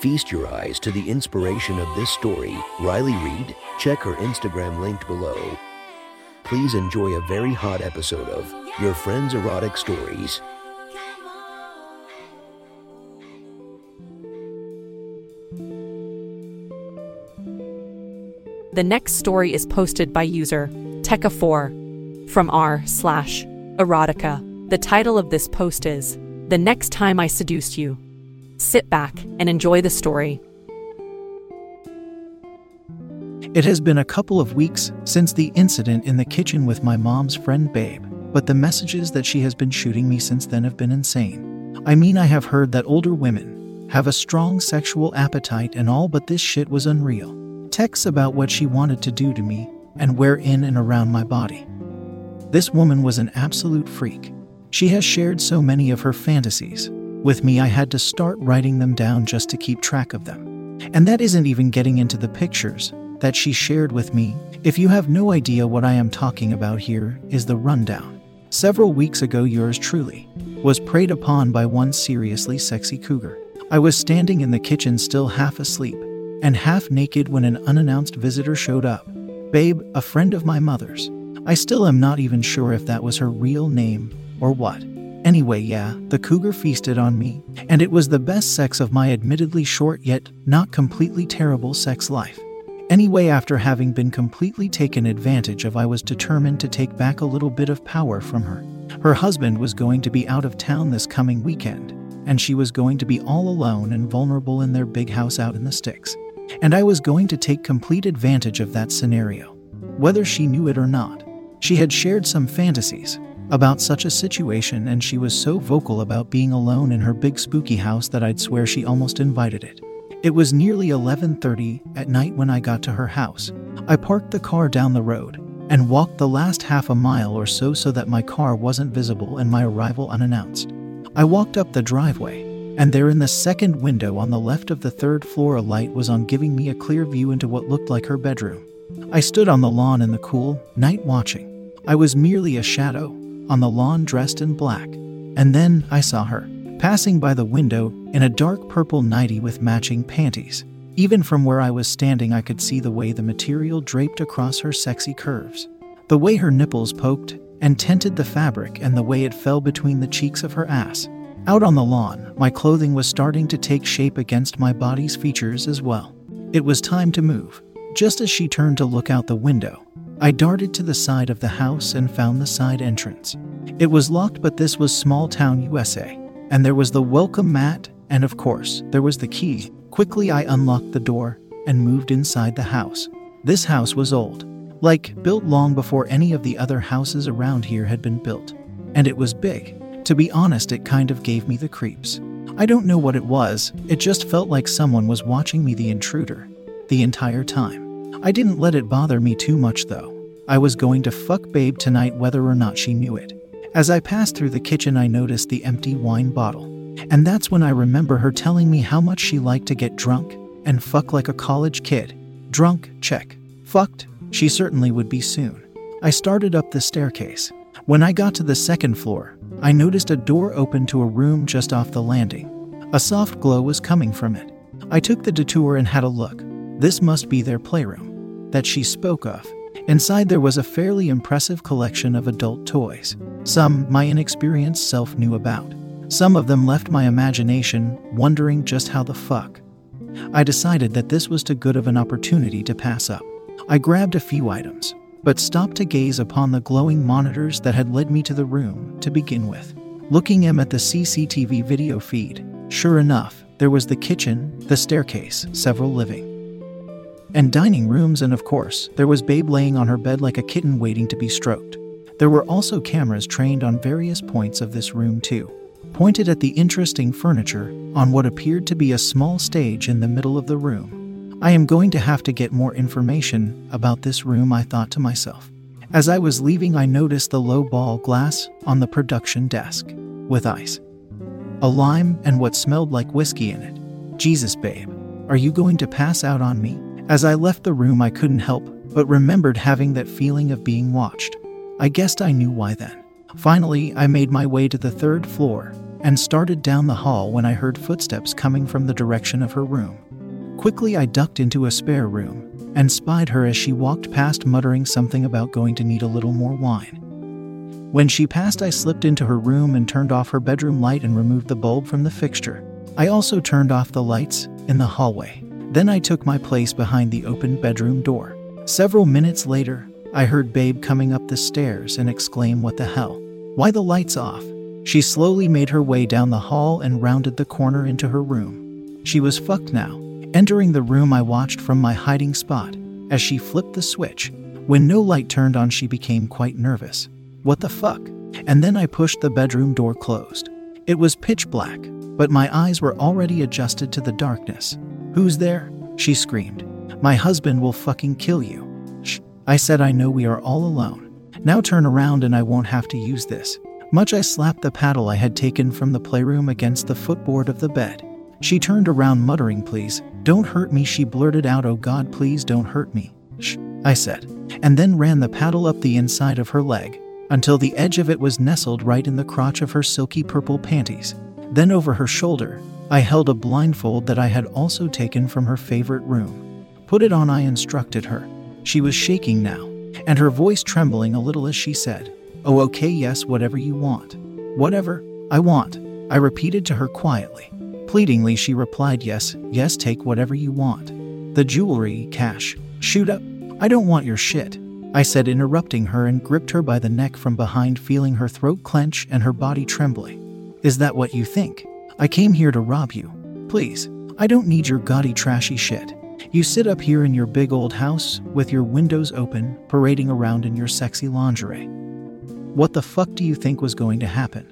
Feast your eyes to the inspiration of this story. Riley Reed, check her Instagram linked below. Please enjoy a very hot episode of Your Friend's Erotic Stories. The next story is posted by user Tekka4 from r slash erotica. The title of this post is The Next Time I Seduced You. Sit back and enjoy the story. It has been a couple of weeks since the incident in the kitchen with my mom's friend Babe, but the messages that she has been shooting me since then have been insane. I mean, I have heard that older women have a strong sexual appetite and all, but this shit was unreal. Texts about what she wanted to do to me and where in and around my body. This woman was an absolute freak. She has shared so many of her fantasies. With me, I had to start writing them down just to keep track of them. And that isn't even getting into the pictures that she shared with me. If you have no idea what I am talking about, here is the rundown. Several weeks ago, yours truly was preyed upon by one seriously sexy cougar. I was standing in the kitchen, still half asleep and half naked, when an unannounced visitor showed up. Babe, a friend of my mother's. I still am not even sure if that was her real name or what. Anyway, yeah, the cougar feasted on me, and it was the best sex of my admittedly short yet not completely terrible sex life. Anyway, after having been completely taken advantage of, I was determined to take back a little bit of power from her. Her husband was going to be out of town this coming weekend, and she was going to be all alone and vulnerable in their big house out in the sticks. And I was going to take complete advantage of that scenario. Whether she knew it or not, she had shared some fantasies about such a situation and she was so vocal about being alone in her big spooky house that I'd swear she almost invited it. It was nearly 11:30 at night when I got to her house. I parked the car down the road and walked the last half a mile or so so that my car wasn't visible and my arrival unannounced. I walked up the driveway and there in the second window on the left of the third floor a light was on giving me a clear view into what looked like her bedroom. I stood on the lawn in the cool night watching. I was merely a shadow on the lawn dressed in black. And then I saw her passing by the window in a dark purple nightie with matching panties. Even from where I was standing, I could see the way the material draped across her sexy curves, the way her nipples poked and tinted the fabric, and the way it fell between the cheeks of her ass. Out on the lawn, my clothing was starting to take shape against my body's features as well. It was time to move. Just as she turned to look out the window, I darted to the side of the house and found the side entrance. It was locked, but this was small town USA, and there was the welcome mat, and of course, there was the key. Quickly, I unlocked the door and moved inside the house. This house was old, like built long before any of the other houses around here had been built, and it was big. To be honest, it kind of gave me the creeps. I don't know what it was, it just felt like someone was watching me, the intruder, the entire time. I didn't let it bother me too much though. I was going to fuck Babe tonight whether or not she knew it. As I passed through the kitchen, I noticed the empty wine bottle. And that's when I remember her telling me how much she liked to get drunk and fuck like a college kid. Drunk, check. Fucked, she certainly would be soon. I started up the staircase. When I got to the second floor, I noticed a door open to a room just off the landing. A soft glow was coming from it. I took the detour and had a look. This must be their playroom that she spoke of. Inside, there was a fairly impressive collection of adult toys. Some my inexperienced self knew about. Some of them left my imagination wondering just how the fuck. I decided that this was too good of an opportunity to pass up. I grabbed a few items, but stopped to gaze upon the glowing monitors that had led me to the room to begin with. Looking em at the CCTV video feed, sure enough, there was the kitchen, the staircase, several living and dining rooms, and of course, there was Babe laying on her bed like a kitten waiting to be stroked. There were also cameras trained on various points of this room, too, pointed at the interesting furniture on what appeared to be a small stage in the middle of the room. I am going to have to get more information about this room, I thought to myself. As I was leaving, I noticed the low ball glass on the production desk with ice, a lime, and what smelled like whiskey in it. Jesus, babe, are you going to pass out on me? As I left the room, I couldn't help but remembered having that feeling of being watched. I guessed I knew why then. Finally, I made my way to the third floor and started down the hall when I heard footsteps coming from the direction of her room. Quickly, I ducked into a spare room and spied her as she walked past, muttering something about going to need a little more wine. When she passed, I slipped into her room and turned off her bedroom light and removed the bulb from the fixture. I also turned off the lights in the hallway. Then I took my place behind the open bedroom door. Several minutes later, I heard Babe coming up the stairs and exclaim, What the hell? Why the lights off? She slowly made her way down the hall and rounded the corner into her room. She was fucked now. Entering the room, I watched from my hiding spot as she flipped the switch. When no light turned on, she became quite nervous. What the fuck? And then I pushed the bedroom door closed. It was pitch black, but my eyes were already adjusted to the darkness. Who's there? She screamed. My husband will fucking kill you. Shh. I said, I know we are all alone. Now turn around and I won't have to use this. Much I slapped the paddle I had taken from the playroom against the footboard of the bed. She turned around, muttering, Please, don't hurt me. She blurted out, Oh God, please don't hurt me. Shh, I said, and then ran the paddle up the inside of her leg until the edge of it was nestled right in the crotch of her silky purple panties. Then over her shoulder, I held a blindfold that I had also taken from her favorite room. Put it on, I instructed her. She was shaking now, and her voice trembling a little as she said, Oh, okay, yes, whatever you want. Whatever I want, I repeated to her quietly. Pleadingly, she replied, Yes, yes, take whatever you want. The jewelry, cash. Shoot up. I don't want your shit. I said, interrupting her and gripped her by the neck from behind, feeling her throat clench and her body trembling. Is that what you think? I came here to rob you. Please, I don't need your gaudy, trashy shit. You sit up here in your big old house with your windows open, parading around in your sexy lingerie. What the fuck do you think was going to happen?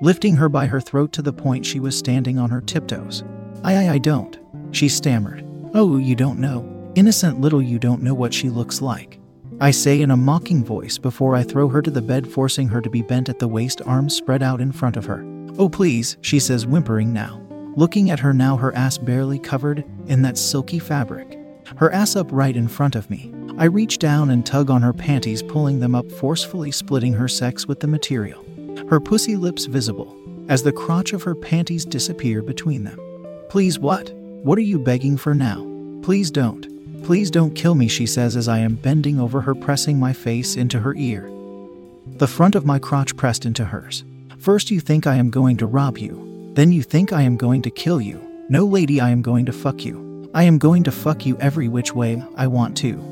lifting her by her throat to the point she was standing on her tiptoes. I, I, I don't, she stammered. Oh, you don't know. Innocent little, you don't know what she looks like. I say in a mocking voice before I throw her to the bed, forcing her to be bent at the waist, arms spread out in front of her. Oh, please, she says, whimpering now. Looking at her now, her ass barely covered in that silky fabric. Her ass up right in front of me. I reach down and tug on her panties, pulling them up, forcefully splitting her sex with the material her pussy lips visible, as the crotch of her panties disappear between them. Please, what? What are you begging for now? Please don't. Please don't kill me, she says as I am bending over her, pressing my face into her ear. The front of my crotch pressed into hers. First, you think I am going to rob you. Then, you think I am going to kill you. No, lady, I am going to fuck you. I am going to fuck you every which way I want to.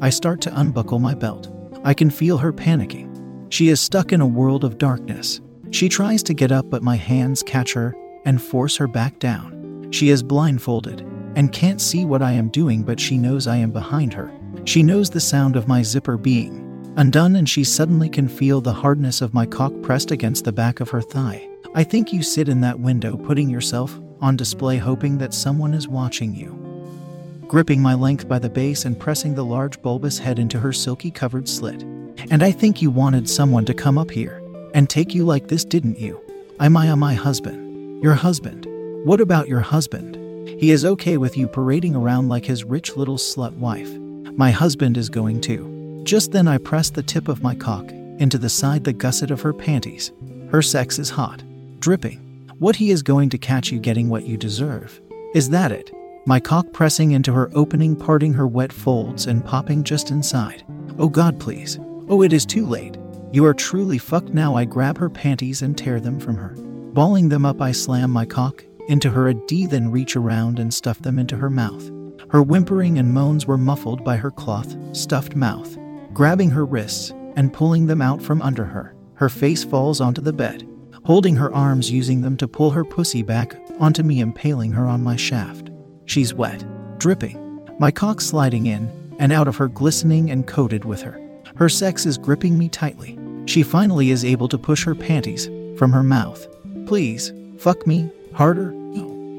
I start to unbuckle my belt. I can feel her panicking. She is stuck in a world of darkness. She tries to get up, but my hands catch her and force her back down. She is blindfolded and can't see what I am doing, but she knows I am behind her. She knows the sound of my zipper being undone, and she suddenly can feel the hardness of my cock pressed against the back of her thigh. I think you sit in that window, putting yourself on display, hoping that someone is watching you. Gripping my length by the base and pressing the large bulbous head into her silky covered slit. And I think you wanted someone to come up here and take you like this, didn't you? I'm I my husband. Your husband. What about your husband? He is okay with you parading around like his rich little slut wife. My husband is going too. Just then I pressed the tip of my cock into the side the gusset of her panties. Her sex is hot, dripping. What he is going to catch you getting what you deserve. Is that it? My cock pressing into her opening, parting her wet folds and popping just inside. Oh God, please. Oh, it is too late. You are truly fucked now. I grab her panties and tear them from her. Balling them up, I slam my cock into her a D, then reach around and stuff them into her mouth. Her whimpering and moans were muffled by her cloth, stuffed mouth. Grabbing her wrists and pulling them out from under her, her face falls onto the bed, holding her arms, using them to pull her pussy back onto me, impaling her on my shaft. She's wet, dripping, my cock sliding in and out of her, glistening and coated with her. Her sex is gripping me tightly. She finally is able to push her panties from her mouth. Please, fuck me, harder.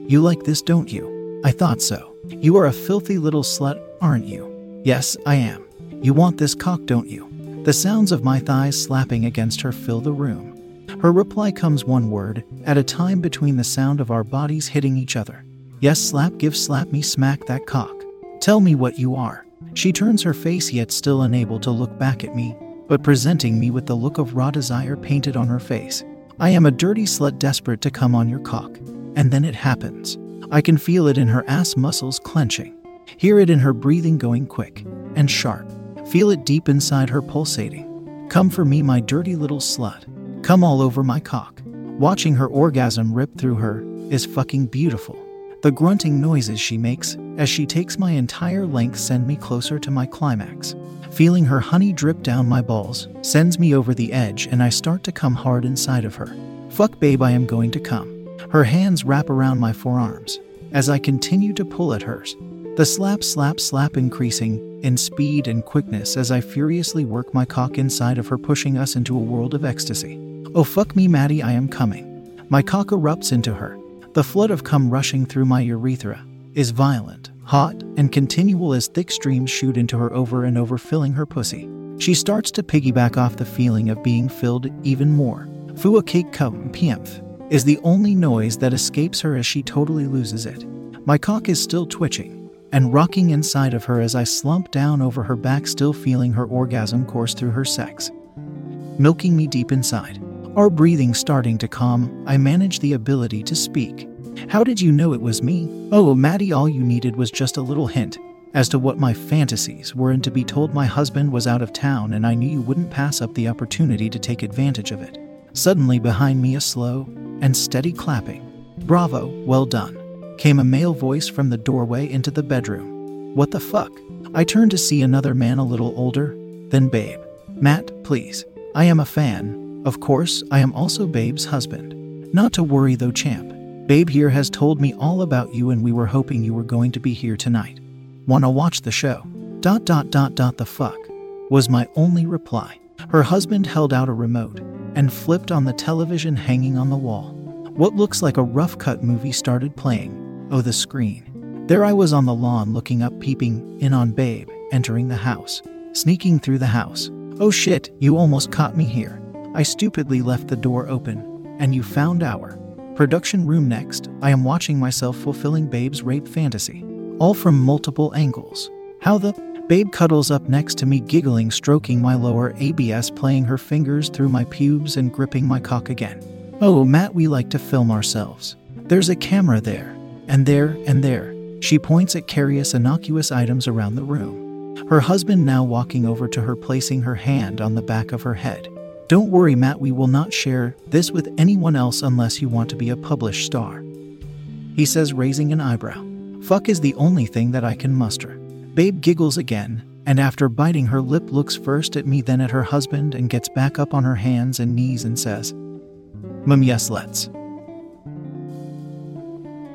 You like this, don't you? I thought so. You are a filthy little slut, aren't you? Yes, I am. You want this cock, don't you? The sounds of my thighs slapping against her fill the room. Her reply comes one word at a time between the sound of our bodies hitting each other. Yes, slap, give, slap me, smack that cock. Tell me what you are. She turns her face, yet still unable to look back at me, but presenting me with the look of raw desire painted on her face. I am a dirty slut desperate to come on your cock. And then it happens. I can feel it in her ass muscles clenching, hear it in her breathing going quick and sharp, feel it deep inside her pulsating. Come for me, my dirty little slut. Come all over my cock. Watching her orgasm rip through her is fucking beautiful. The grunting noises she makes as she takes my entire length send me closer to my climax. Feeling her honey drip down my balls sends me over the edge and I start to come hard inside of her. Fuck babe, I am going to come. Her hands wrap around my forearms as I continue to pull at hers. The slap, slap, slap increasing in speed and quickness as I furiously work my cock inside of her, pushing us into a world of ecstasy. Oh, fuck me, Maddie, I am coming. My cock erupts into her. The flood of cum rushing through my urethra is violent, hot, and continual as thick streams shoot into her over and over, filling her pussy. She starts to piggyback off the feeling of being filled even more. Fua cake cum piemph is the only noise that escapes her as she totally loses it. My cock is still twitching and rocking inside of her as I slump down over her back, still feeling her orgasm course through her sex, milking me deep inside. Our breathing starting to calm, I manage the ability to speak. How did you know it was me? Oh, Maddie, all you needed was just a little hint as to what my fantasies were and to be told my husband was out of town and I knew you wouldn't pass up the opportunity to take advantage of it. Suddenly, behind me, a slow and steady clapping. Bravo, well done. Came a male voice from the doorway into the bedroom. What the fuck? I turned to see another man a little older than Babe. Matt, please. I am a fan. Of course, I am also Babe's husband. Not to worry though, champ. Babe here has told me all about you and we were hoping you were going to be here tonight. Wanna watch the show? Dot dot dot dot the fuck was my only reply. Her husband held out a remote and flipped on the television hanging on the wall. What looks like a rough cut movie started playing. Oh, the screen. There I was on the lawn looking up, peeping in on Babe, entering the house, sneaking through the house. Oh shit, you almost caught me here. I stupidly left the door open, and you found our production room next. I am watching myself fulfilling Babe's rape fantasy, all from multiple angles. How the Babe cuddles up next to me, giggling, stroking my lower ABS, playing her fingers through my pubes and gripping my cock again. Oh, Matt, we like to film ourselves. There's a camera there, and there, and there. She points at curious, innocuous items around the room. Her husband now walking over to her, placing her hand on the back of her head. Don't worry, Matt, we will not share this with anyone else unless you want to be a published star. He says, raising an eyebrow. Fuck is the only thing that I can muster. Babe giggles again, and after biting her lip, looks first at me, then at her husband, and gets back up on her hands and knees and says, Mum, yes, let's.